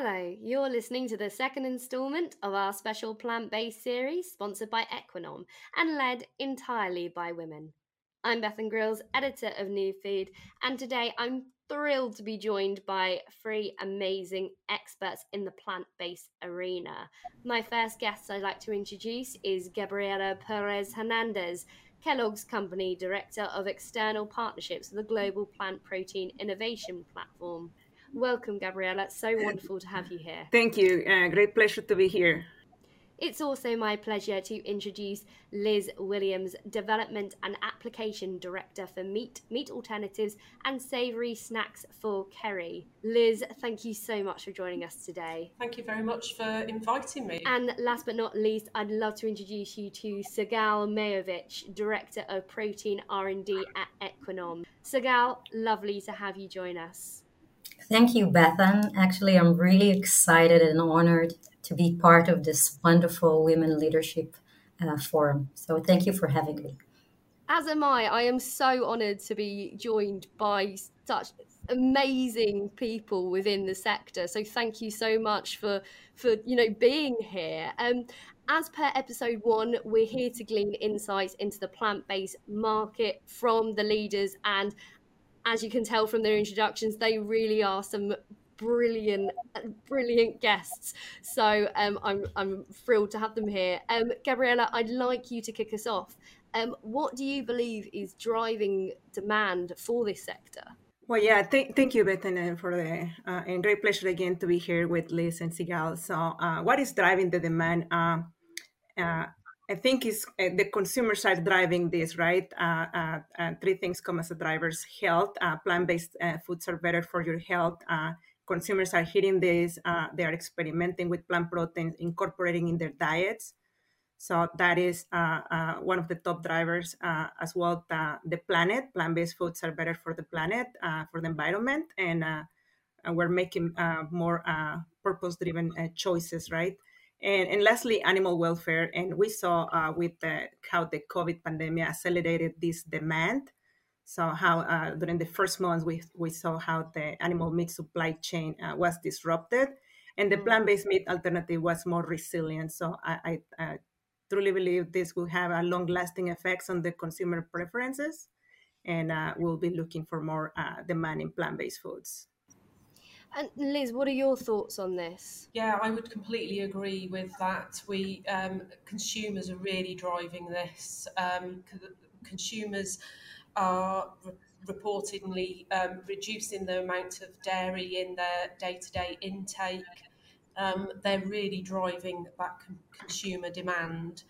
Hello, you're listening to the second installment of our special plant based series sponsored by Equinom and led entirely by women. I'm Bethan Grylls, editor of New Food, and today I'm thrilled to be joined by three amazing experts in the plant based arena. My first guest I'd like to introduce is Gabriela Perez Hernandez, Kellogg's Company Director of External Partnerships the Global Plant Protein Innovation Platform. Welcome, Gabriela. It's so wonderful to have you here. Thank you. Uh, great pleasure to be here. It's also my pleasure to introduce Liz Williams, Development and Application Director for Meat, Meat Alternatives and Savoury Snacks for Kerry. Liz, thank you so much for joining us today. Thank you very much for inviting me. And last but not least, I'd love to introduce you to Sigal Meirovitch, Director of Protein R&D at Equinom. Sigal, lovely to have you join us. Thank you, Bethan. Actually, I'm really excited and honored to be part of this wonderful women leadership uh, forum. So, thank you for having me. As am I. I am so honored to be joined by such amazing people within the sector. So, thank you so much for for you know being here. Um, as per episode one, we're here to glean insights into the plant based market from the leaders and as you can tell from their introductions, they really are some brilliant, brilliant guests. So um, I'm I'm thrilled to have them here. Um, Gabriela, I'd like you to kick us off. Um, what do you believe is driving demand for this sector? Well, yeah, th- thank you, Bethan, for the uh, and great pleasure again to be here with Liz and Sigal. So, uh, what is driving the demand? Uh, uh I think is uh, the consumers are driving this, right? Uh, uh, uh three things come as a drivers: health, uh, plant-based uh, foods are better for your health. Uh, consumers are hitting this; uh, they are experimenting with plant proteins, incorporating in their diets. So that is one of the top drivers as well. The, the planet, plant-based foods are better for the planet, for the environment, and, and we're making more purpose-driven choices, right? And, and lastly, animal welfare. And we saw uh, with the, how the COVID pandemic accelerated this demand. So how uh, during the first months we, we saw how the animal meat supply chain uh, was disrupted, and the mm. plant-based meat alternative was more resilient. So I, I, I truly believe this will have a long-lasting effects on the consumer preferences, and uh, we'll be looking for more uh, demand in plant-based foods. And Liz, what are your thoughts on this? Yeah, I would completely agree with that. We um, consumers are really driving this. Um, consumers are re- reportedly um, reducing the amount of dairy in their day-to-day intake. Um, they're really driving that con- consumer demand.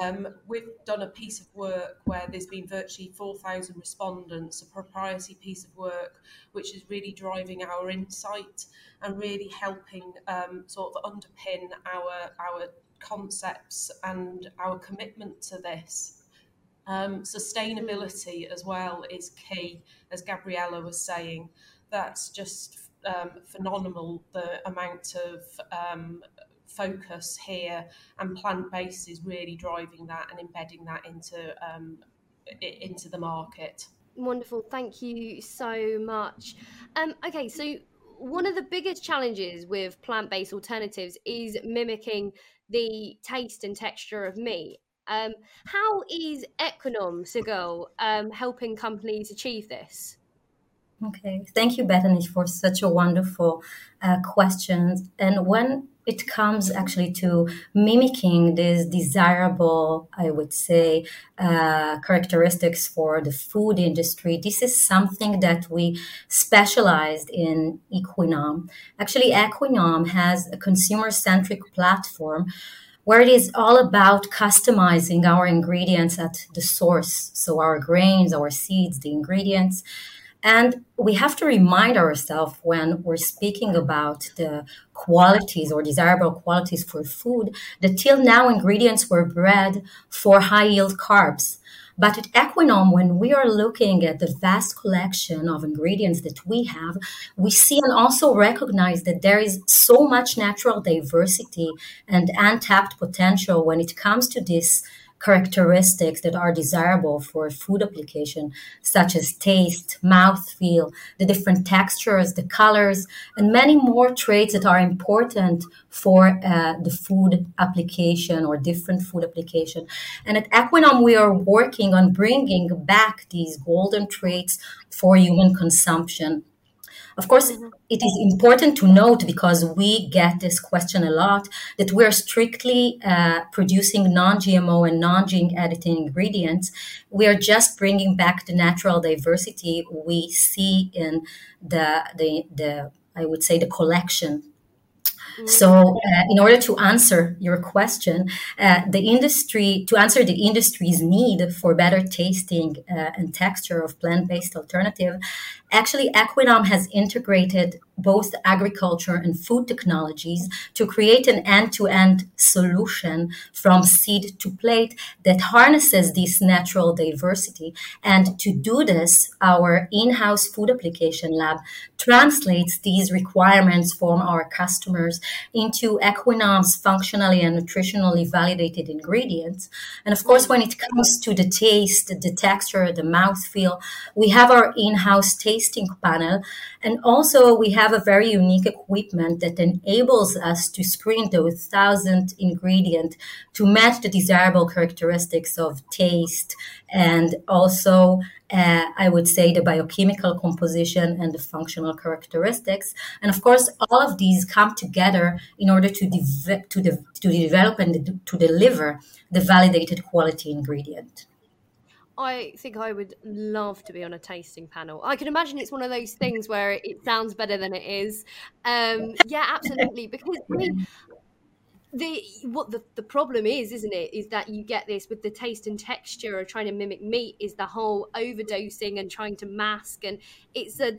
Um, we've done a piece of work where there's been virtually 4,000 respondents, a proprietary piece of work, which is really driving our insight and really helping um, sort of underpin our, our concepts and our commitment to this. Um, sustainability as well is key, as Gabriela was saying. That's just um, phenomenal the amount of um, focus here, and plant based is really driving that and embedding that into um, into the market. Wonderful, thank you so much. Um, okay, so one of the biggest challenges with plant based alternatives is mimicking the taste and texture of meat. Um, how is Equinom, Sigal, um, helping companies achieve this? Okay, thank you, Bethany, for such a wonderful uh, question. And when it comes actually to mimicking these desirable, I would say, uh, characteristics for the food industry. This is something that we specialized in Equinom. Actually, Equinom has a consumer centric platform where it is all about customizing our ingredients at the source. So, our grains, our seeds, the ingredients and we have to remind ourselves when we're speaking about the qualities or desirable qualities for food that till now ingredients were bred for high yield carbs. But at Equinom, when we are looking at the vast collection of ingredients that we have, we see and also recognize that there is so much natural diversity and untapped potential when it comes to this characteristics that are desirable for food application, such as taste, mouthfeel, the different textures, the colors, and many more traits that are important for uh, the food application or different food application. And at Equinom, we are working on bringing back these golden traits for human consumption. Of course, mm-hmm. it is important to note because we get this question a lot that we're strictly uh, producing non GMO and non gene editing ingredients. We are just bringing back the natural diversity we see in the, the, the I would say, the collection so, uh, in order to answer your question, uh, the industry, to answer the industry's need for better tasting uh, and texture of plant based alternative, actually, Equinom has integrated both agriculture and food technologies to create an end to end solution from seed to plate that harnesses this natural diversity. And to do this, our in house food application lab translates these requirements from our customers into Equinom's functionally and nutritionally validated ingredients. And of course, when it comes to the taste, the texture, the mouthfeel, we have our in house tasting panel. And also, we have a very unique equipment that enables us to screen those thousand ingredients to match the desirable characteristics of taste and also uh, I would say the biochemical composition and the functional characteristics. And of course, all of these come together in order to, de- to, de- to develop and to deliver the validated quality ingredient. I think I would love to be on a tasting panel. I can imagine it's one of those things where it sounds better than it is. Um, yeah, absolutely. Because I mean, the what the, the problem is isn't it is that you get this with the taste and texture of trying to mimic meat is the whole overdosing and trying to mask and it's a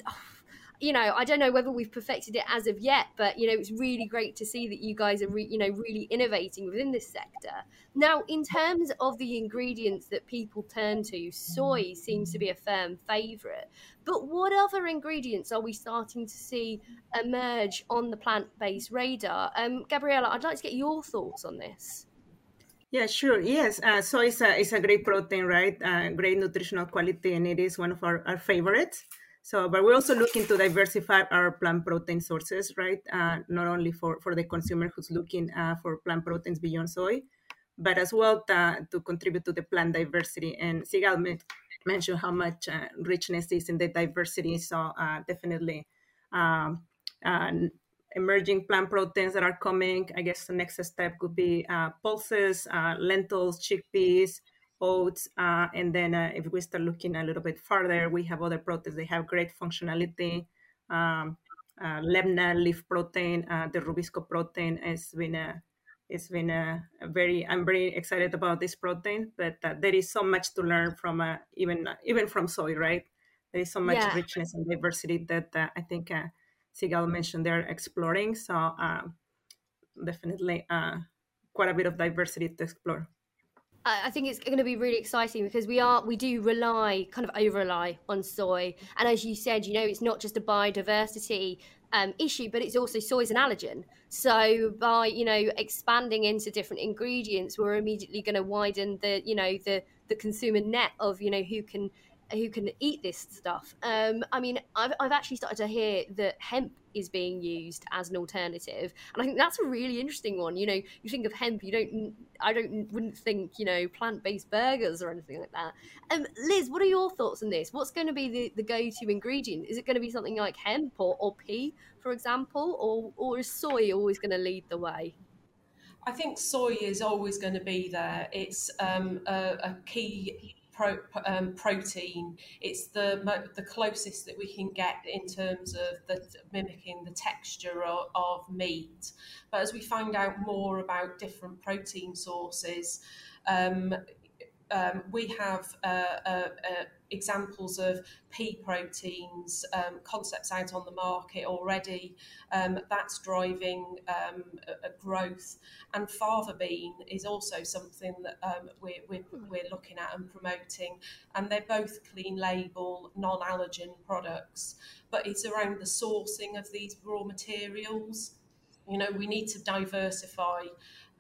you know, I don't know whether we've perfected it as of yet, but you know, it's really great to see that you guys are, re- you know, really innovating within this sector. Now, in terms of the ingredients that people turn to, soy seems to be a firm favourite. But what other ingredients are we starting to see emerge on the plant-based radar? Um, Gabriela, I'd like to get your thoughts on this. Yeah, sure. Yes, uh, soy is a, is a great protein, right? Uh, great nutritional quality, and it is one of our, our favorites. So, but we're also looking to diversify our plant protein sources, right? Uh, not only for, for the consumer who's looking uh, for plant proteins beyond soy, but as well to, to contribute to the plant diversity. And Sigal mentioned how much uh, richness is in the diversity. So uh, definitely um, uh, emerging plant proteins that are coming. I guess the next step could be uh, pulses, lentils, chickpeas, oats. Uh, and then uh, if we start looking a little bit further, we have other proteins. They have great functionality. Um, uh, Lemna leaf protein, uh, the Rubisco protein has been a it's been a, a, very i'm very excited about this protein but uh, there is so much to learn from uh, even even from soy right there is so much yeah. richness and diversity that uh, i think uh, sigal mentioned they're exploring so definitely uh, quite a bit of diversity to explore I think it's going to be really exciting because we are we do rely kind of over rely on soy, and as you said, you know, it's not just a biodiversity um, issue, but it's also soy is an allergen. So by you know expanding into different ingredients, we're immediately going to widen the you know the the consumer net of you know who can who can eat this stuff. Um, I mean, I've, I've actually started to hear that hemp is being used as an alternative, and I think that's a really interesting one. You know, you think of hemp, you don't, I don't, wouldn't think, you know, plant-based burgers or anything like that. Um, Liz, what are your thoughts on this? What's going to be the, the go-to ingredient? Is it going to be something like hemp or, or pea, for example, or or is soy always going to lead the way? I think soy is always going to be there. It's um, a, a key pro, um, protein. It's the the closest that we can get in terms of the mimicking the texture of, of meat. But as we find out more about different protein sources, um, um, we have a, uh, uh, examples of pea proteins um, concepts out on the market already. Um, that's driving um, a, a, growth. And fava bean is also something that um, we're, we're, we're, looking at and promoting. And they're both clean label, non allergen products. But it's around the sourcing of these raw materials. You know, we need to diversify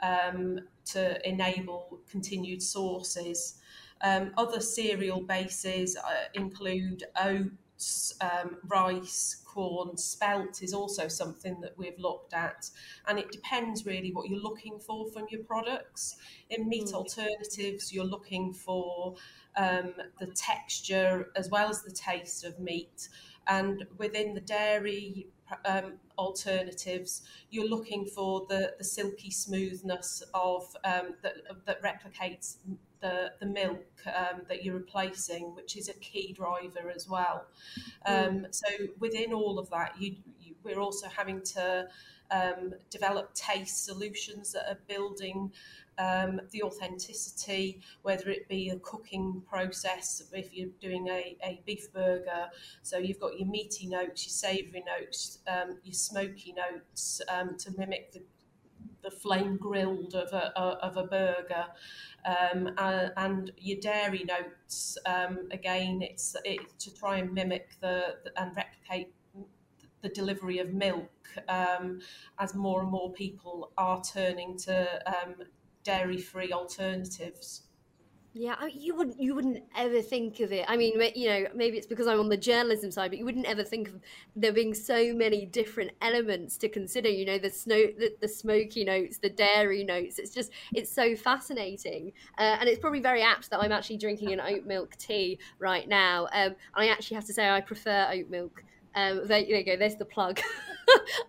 um, to enable continued sources. Um, other cereal bases uh, include oats, um, rice, corn, spelt is also something that we've looked at. And it depends really what you're looking for from your products. In meat mm. alternatives, you're looking for um, the texture as well as the taste of meat. And within the dairy um, alternatives, you're looking for the, the silky smoothness of um, that, that replicates the, the milk um, that you're replacing, which is a key driver as well. Mm. Um, so within all of that, you, you, we're also having to um, develop taste solutions that are building um, the authenticity, whether it be a cooking process, if you're doing a, a beef burger. So you've got your meaty notes, your savoury notes, um, your smoky notes um, to mimic the, the flame grilled of a, of a burger. Um, and, your dairy notes, um, again, it's it, to try and mimic the, the and replicate the delivery of milk um, as more and more people are turning to um, dairy-free alternatives. Yeah, you wouldn't you wouldn't ever think of it. I mean, you know, maybe it's because I'm on the journalism side, but you wouldn't ever think of there being so many different elements to consider. You know, the snow, the, the smoky notes, the dairy notes. It's just it's so fascinating, uh, and it's probably very apt that I'm actually drinking an oat milk tea right now. Um, I actually have to say I prefer oat milk um, there, there you go. There's the plug.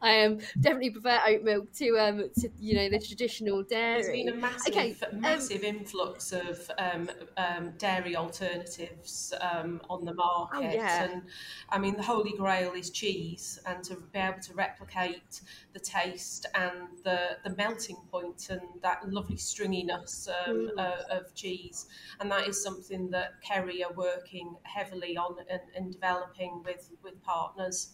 I um, definitely prefer oat milk to um, to you know the traditional dairy. There's been a massive, okay, um, massive influx of um, um, dairy alternatives um, on the market, oh, yeah. and I mean the holy grail is cheese, and to be able to replicate the taste and the the melting point and that lovely stringiness um, mm. uh, of cheese, and that is something that Kerry are working heavily on and, and developing with with partners partners.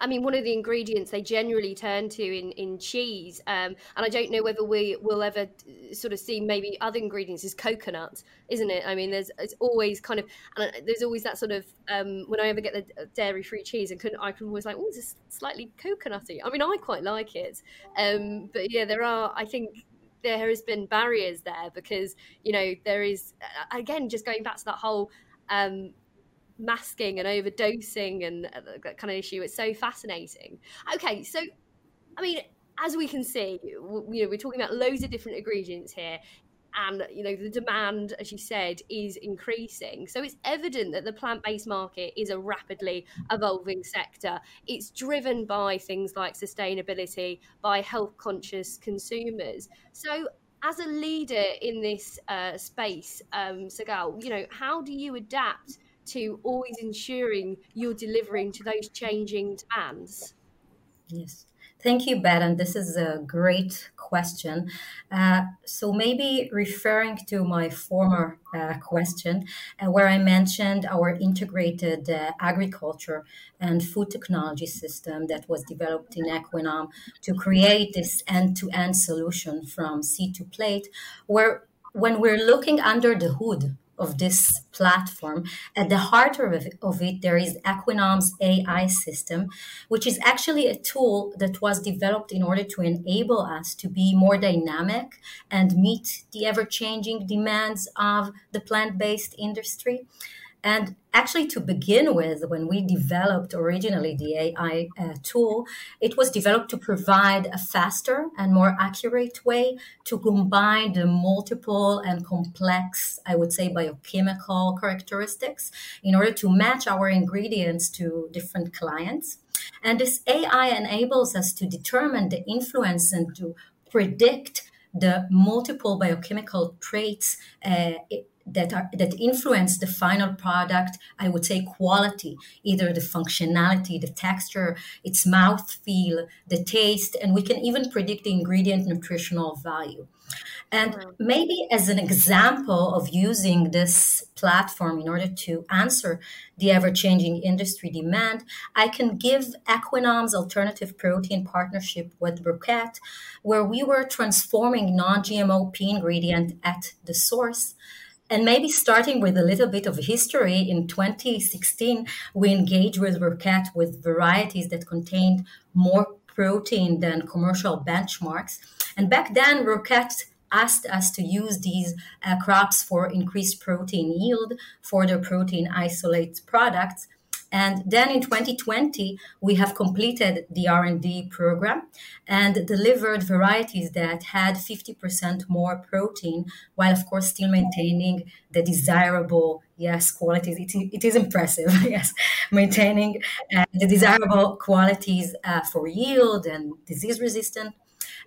I mean, one of the ingredients they generally turn to in, in cheese, um, and I don't know whether we will ever sort of see maybe other ingredients is coconut, isn't it? I mean, there's it's always kind of, and there's always that sort of um, when I ever get the dairy free cheese, and I can always like, oh, it's slightly coconutty. I mean, I quite like it, um, but yeah, there are. I think there has been barriers there because you know there is again just going back to that whole um, masking and overdosing and uh, that kind of issue. It's so fascinating. Okay, so I mean, as we can see, you know, we're talking about loads of different ingredients here. And you know the demand, as you said, is increasing. So it's evident that the plant-based market is a rapidly evolving sector. It's driven by things like sustainability, by health-conscious consumers. So as a leader in this uh, space, um, Sigal, you know, how do you adapt to always ensuring you're delivering to those changing demands? Yes. Thank you. And this is a great question. Uh, so, maybe referring to my former uh, question, uh, where I mentioned our integrated uh, agriculture and food technology system that was developed in Equinom to create this end to end solution from seed to plate, where when we're looking under the hood of this platform. At the heart of it, of it, there is Equinom's AI system, which is actually a tool that was developed in order to enable us to be more dynamic and meet the ever changing demands of the plant based industry. And actually, to begin with, when we developed originally the AI uh, tool, it was developed to provide a faster and more accurate way to combine the multiple and complex, I would say, biochemical characteristics in order to match our ingredients to different clients. And this AI enables us to determine the influence and to predict the multiple biochemical traits uh, that are that influence the final product i would say quality either the functionality the texture its mouth feel the taste and we can even predict the ingredient nutritional value. And mm-hmm. maybe as an example of using this platform in order to answer the ever changing industry demand, I can give Equinom's alternative protein partnership with Roquette, where we were transforming non GMO pea ingredient at the source and maybe starting with a little bit of history, in 2016, we engaged with Roquette with varieties that contained more protein than commercial benchmarks. And back then, Roquette asked us to use these uh, crops for increased protein yield for their protein isolate products and then in 2020, we have completed the R&D program and delivered varieties that had 50% more protein, while of course still maintaining the desirable, yes, qualities. It, it is impressive, yes, maintaining uh, the desirable qualities uh, for yield and disease resistant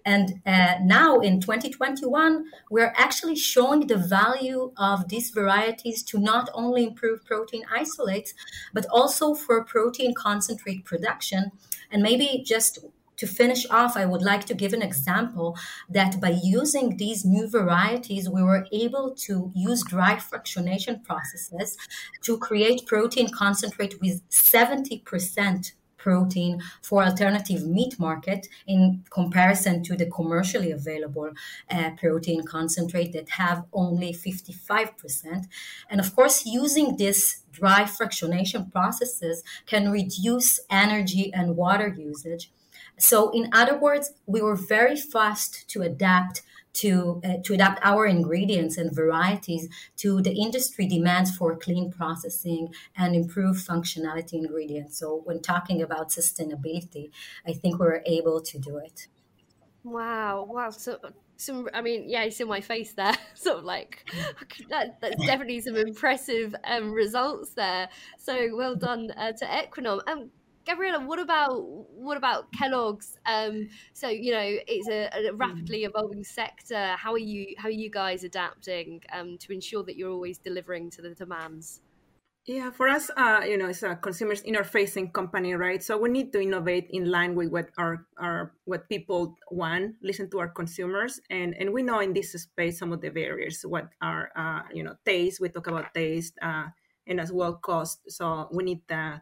and uh, now in 2021, we're actually showing the value of these varieties to not only improve protein isolates, but also for protein concentrate production. And maybe just to finish off, I would like to give an example that by using these new varieties, we were able to use dry fractionation processes to create protein concentrate with 70% protein for alternative meat market in comparison to the commercially available uh, protein concentrate that have only 55%. And of course, using this dry fractionation processes can reduce energy and water usage. So, in other words, we were very fast to adapt to, uh, to adapt our ingredients and varieties to the industry demands for clean processing and improved functionality ingredients. So when talking about sustainability, I think we are able to do it. Wow, wow. So some i mean yeah it's in my face there sort of like that, that's definitely some impressive um, results there so well done uh, to equinom um, Gabriela, what about what about Kellogg's? Um, so you know it's a, a, rapidly evolving sector. How are you how are you guys adapting um, to ensure that you're always delivering to the demands? Yeah, for us, uh, you know, it's a consumers interfacing company, right? So we need to innovate in line with what our, our what people want. Listen to our consumers, and and we know in this space some of the barriers. What are uh, you know taste? We talk about taste, uh, and as well cost. So we need the uh,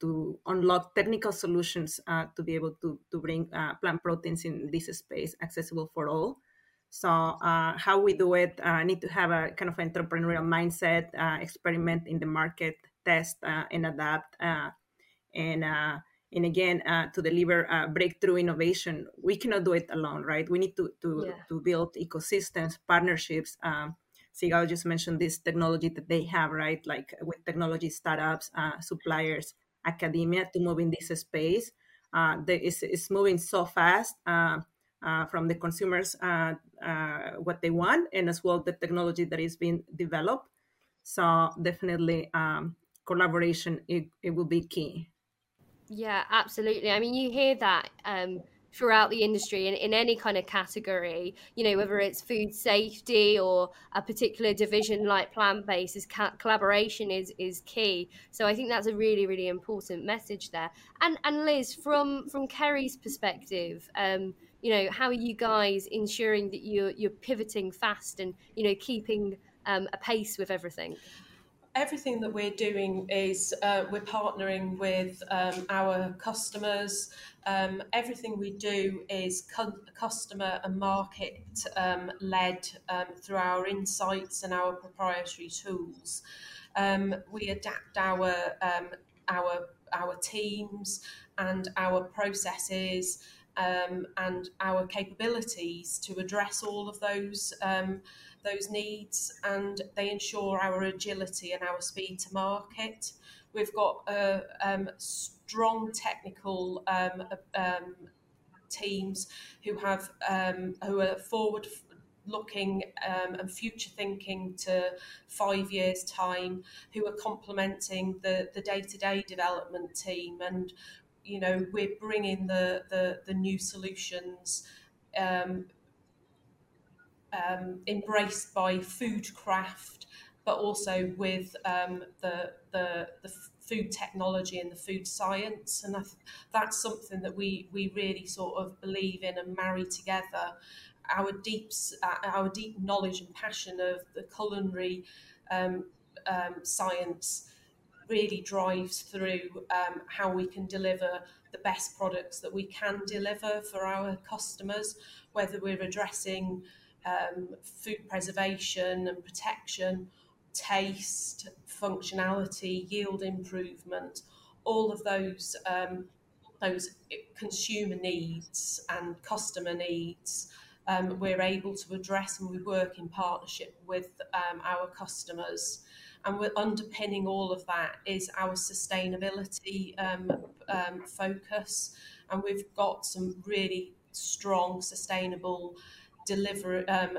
to unlock technical solutions uh, to be able to, to bring uh, plant proteins in this space accessible for all. So uh, how we do it, uh, need to have a kind of entrepreneurial mindset, experiment in the market, test and adapt. and and again, to deliver breakthrough innovation, we cannot do it alone, right? We need to to, yeah. to build ecosystems, partnerships, um, Sigal just mentioned this technology that they have, right? Like with technology startups, uh, suppliers, academia to move in this space. Uh, it's, it's moving so fast uh, uh from the consumers uh, uh, what they want, and as well the technology that is being developed. So definitely um, collaboration it, it will be key. Yeah, absolutely. I mean, you hear that. Um, throughout the industry in, in any kind of category, you know, whether it's food safety or a particular division like plant based, is ca- collaboration is is key. So I think that's a really really important message there. And and Liz, from from Kerry's perspective, um, you know, how are you guys ensuring that you're you're pivoting fast and you know keeping um, a pace with everything? Everything that we're doing is uh, we're partnering with um, our customers. Um, everything we do is cu- customer and market um, led um, through our insights and our proprietary tools. Um, we adapt our um, our our teams and our processes and our capabilities to address all of those those needs, and they ensure our agility and our speed to market. We've got a um, strong technical um, um, teams who have um, who are forward looking um, and future thinking to five years time who are complementing the the day-to-day development team and you know we're bringing the the, the new solutions um, um, embraced by food craft, but also with um, the, the, the food technology and the food science, and that's something that we we really sort of believe in and marry together. Our deep uh, our deep knowledge and passion of the culinary um, um, science really drives through um, how we can deliver the best products that we can deliver for our customers, whether we're addressing um, food preservation and protection, taste, functionality, yield improvement, all of those um, those consumer needs and customer needs um, we're able to address and we work in partnership with um, our customers. And we're underpinning all of that is our sustainability um, um focus. And we've got some really strong, sustainable deliver um,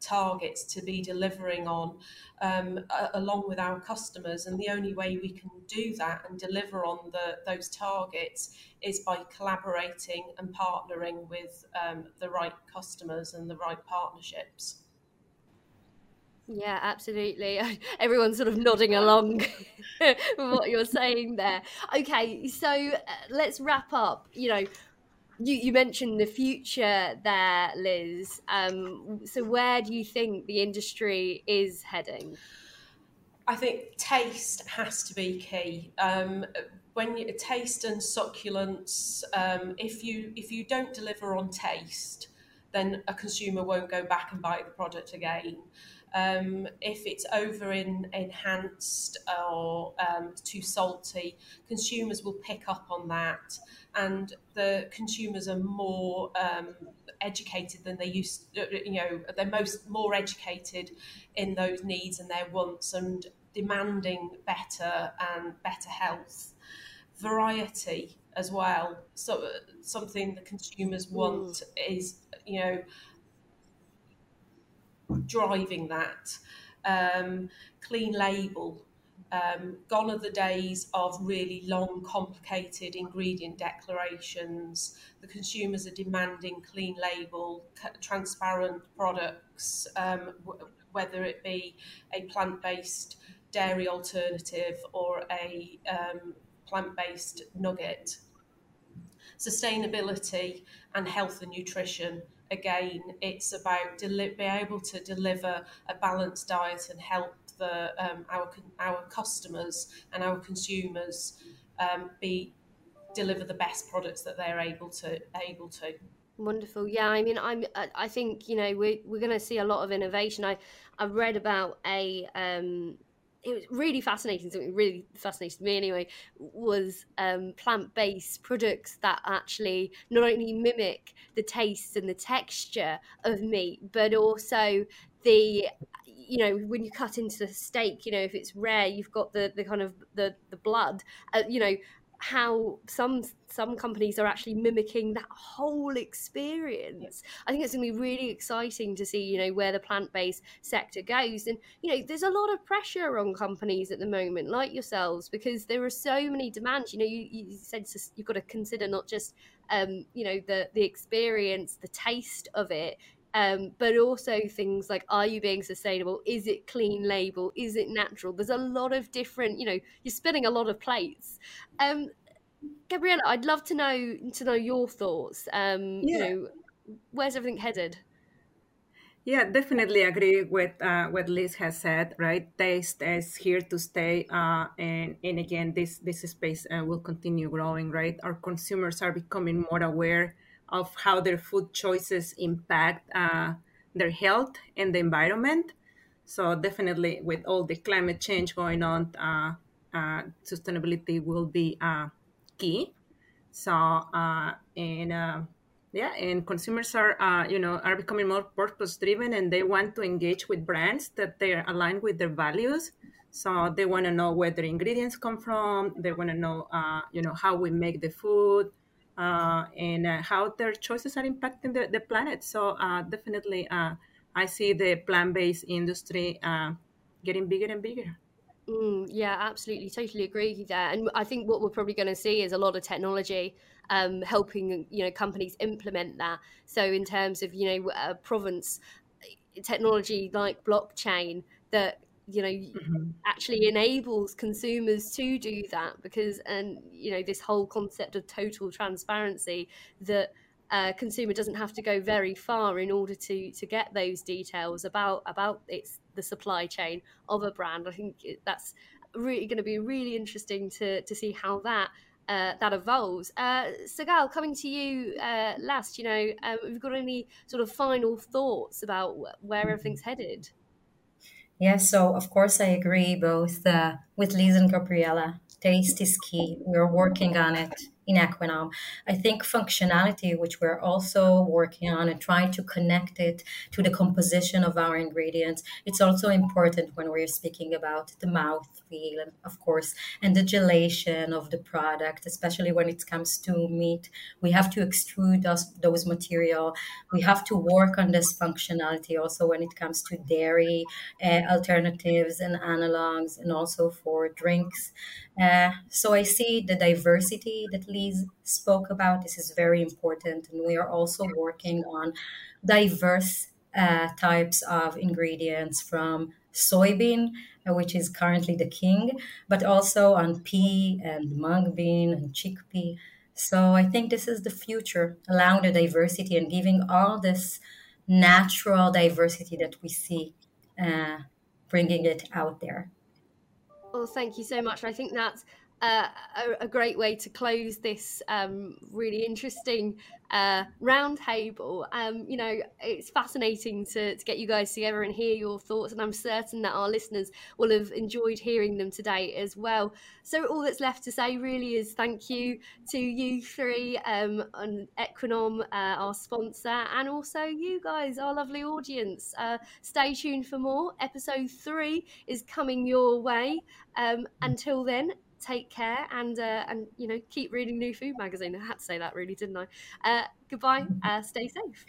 targets to be delivering on um, along with our customers and the only way we can do that and deliver on the, those targets is by collaborating and partnering with um, the right customers and the right partnerships yeah, absolutely. Everyone's sort of nodding along with what you're saying there. Okay, so uh, let's wrap up. You know, you, you mentioned the future there, Liz. Um, so, where do you think the industry is heading? I think taste has to be key. Um, when you taste and succulence, um, if you if you don't deliver on taste, then a consumer won't go back and buy the product again. Um, if it's over in, enhanced or um, too salty, consumers will pick up on that, and the consumers are more um, educated than they used. You know, they're most more educated in those needs and their wants, and demanding better and better health, variety as well. So something the consumers want mm. is you know driving that. Um, clean label. Um, gone are the days of really long, complicated ingredient declarations. The consumers are demanding clean label, transparent products, um, whether it be a plant based dairy alternative or a um, plant based nugget. Sustainability and health and nutrition again, it's about deli- being able to deliver a balanced diet and help the um, our our customers and our consumers um, be deliver the best products that they're able to able to. Wonderful. Yeah, I mean, I'm. I think you know we're we're going to see a lot of innovation. I I read about a um, it was really fascinating. Something really fascinated me anyway was um, plant-based products that actually not only mimic the taste and the texture of meat, but also the you know when you cut into the steak you know if it's rare you've got the the kind of the the blood uh, you know how some some companies are actually mimicking that whole experience. I think it's going to be really exciting to see, you know, where the plant-based sector goes. And you know, there's a lot of pressure on companies at the moment, like yourselves, because there are so many demands. You know, you, you said you've got to consider not just um, you know the the experience, the taste of it, um, but also things like are you being sustainable is it clean label is it natural there's a lot of different you know you're spinning a lot of plates um, gabriela i'd love to know to know your thoughts um, yeah. you know where's everything headed yeah, definitely agree with uh, what Liz has said. Right, taste is here to stay, uh, and and again, this this space uh, will continue growing. Right, our consumers are becoming more aware of how their food choices impact uh, their health and the environment. So definitely, with all the climate change going on, uh, uh, sustainability will be uh, key. So uh, and uh, yeah, and consumers are you know are becoming more purpose driven, and they want to engage with brands that they are aligned with their values. So they want to know where their ingredients come from. They want to know, you know, how we make the food, uh, and uh, how their choices are impacting the, the planet. So uh, definitely, uh, I see the plant-based industry uh, getting bigger and bigger. Mm, yeah, absolutely, totally agree with that. And I think what we're probably going to see is a lot of technology um, helping you know companies implement that. So in terms of you know provenance technology like blockchain that you know mm-hmm. actually enables consumers to do that because and you know this whole concept of total transparency that a consumer doesn't have to go very far in order to to get those details about about its the supply chain of a brand i think that's really going to be really interesting to to see how that uh, that evolves. Uh, Sigal, coming to you uh, last, you know, um, have you got any sort of final thoughts about where everything's headed? Yes, so of course I agree both uh, with Liz and Gabriela. Taste is key. We're working on it. In Equinom. I think functionality, which we're also working on and trying to connect it to the composition of our ingredients, it's also important when we're speaking about the mouth feel, of course, and the gelation of the product, especially when it comes to meat. We have to extrude those, those material. We have to work on this functionality also when it comes to dairy uh, alternatives and analogs, and also for drinks. Uh, so I see the diversity that Liz spoke about. This is very important, and we are also working on diverse uh, types of ingredients from soybean, uh, which is currently the king, but also on pea and mung bean and chickpea. So I think this is the future, allowing the diversity and giving all this natural diversity that we see, uh, bringing it out there. Well, thank you so much. I think that's uh, a, a, great way to close this um, really interesting uh, roundtable. Um, you know, it's fascinating to, to get you guys together and hear your thoughts, and I'm certain that our listeners will have enjoyed hearing them today as well. So, all that's left to say really is thank you to you three um, on Equinom, uh, our sponsor, and also you guys, our lovely audience. Uh, stay tuned for more. Episode three is coming your way. Um, until then, take care and uh, and you know keep reading New Food magazine. I had to say that really, didn't I? Uh, goodbye. Uh, stay safe.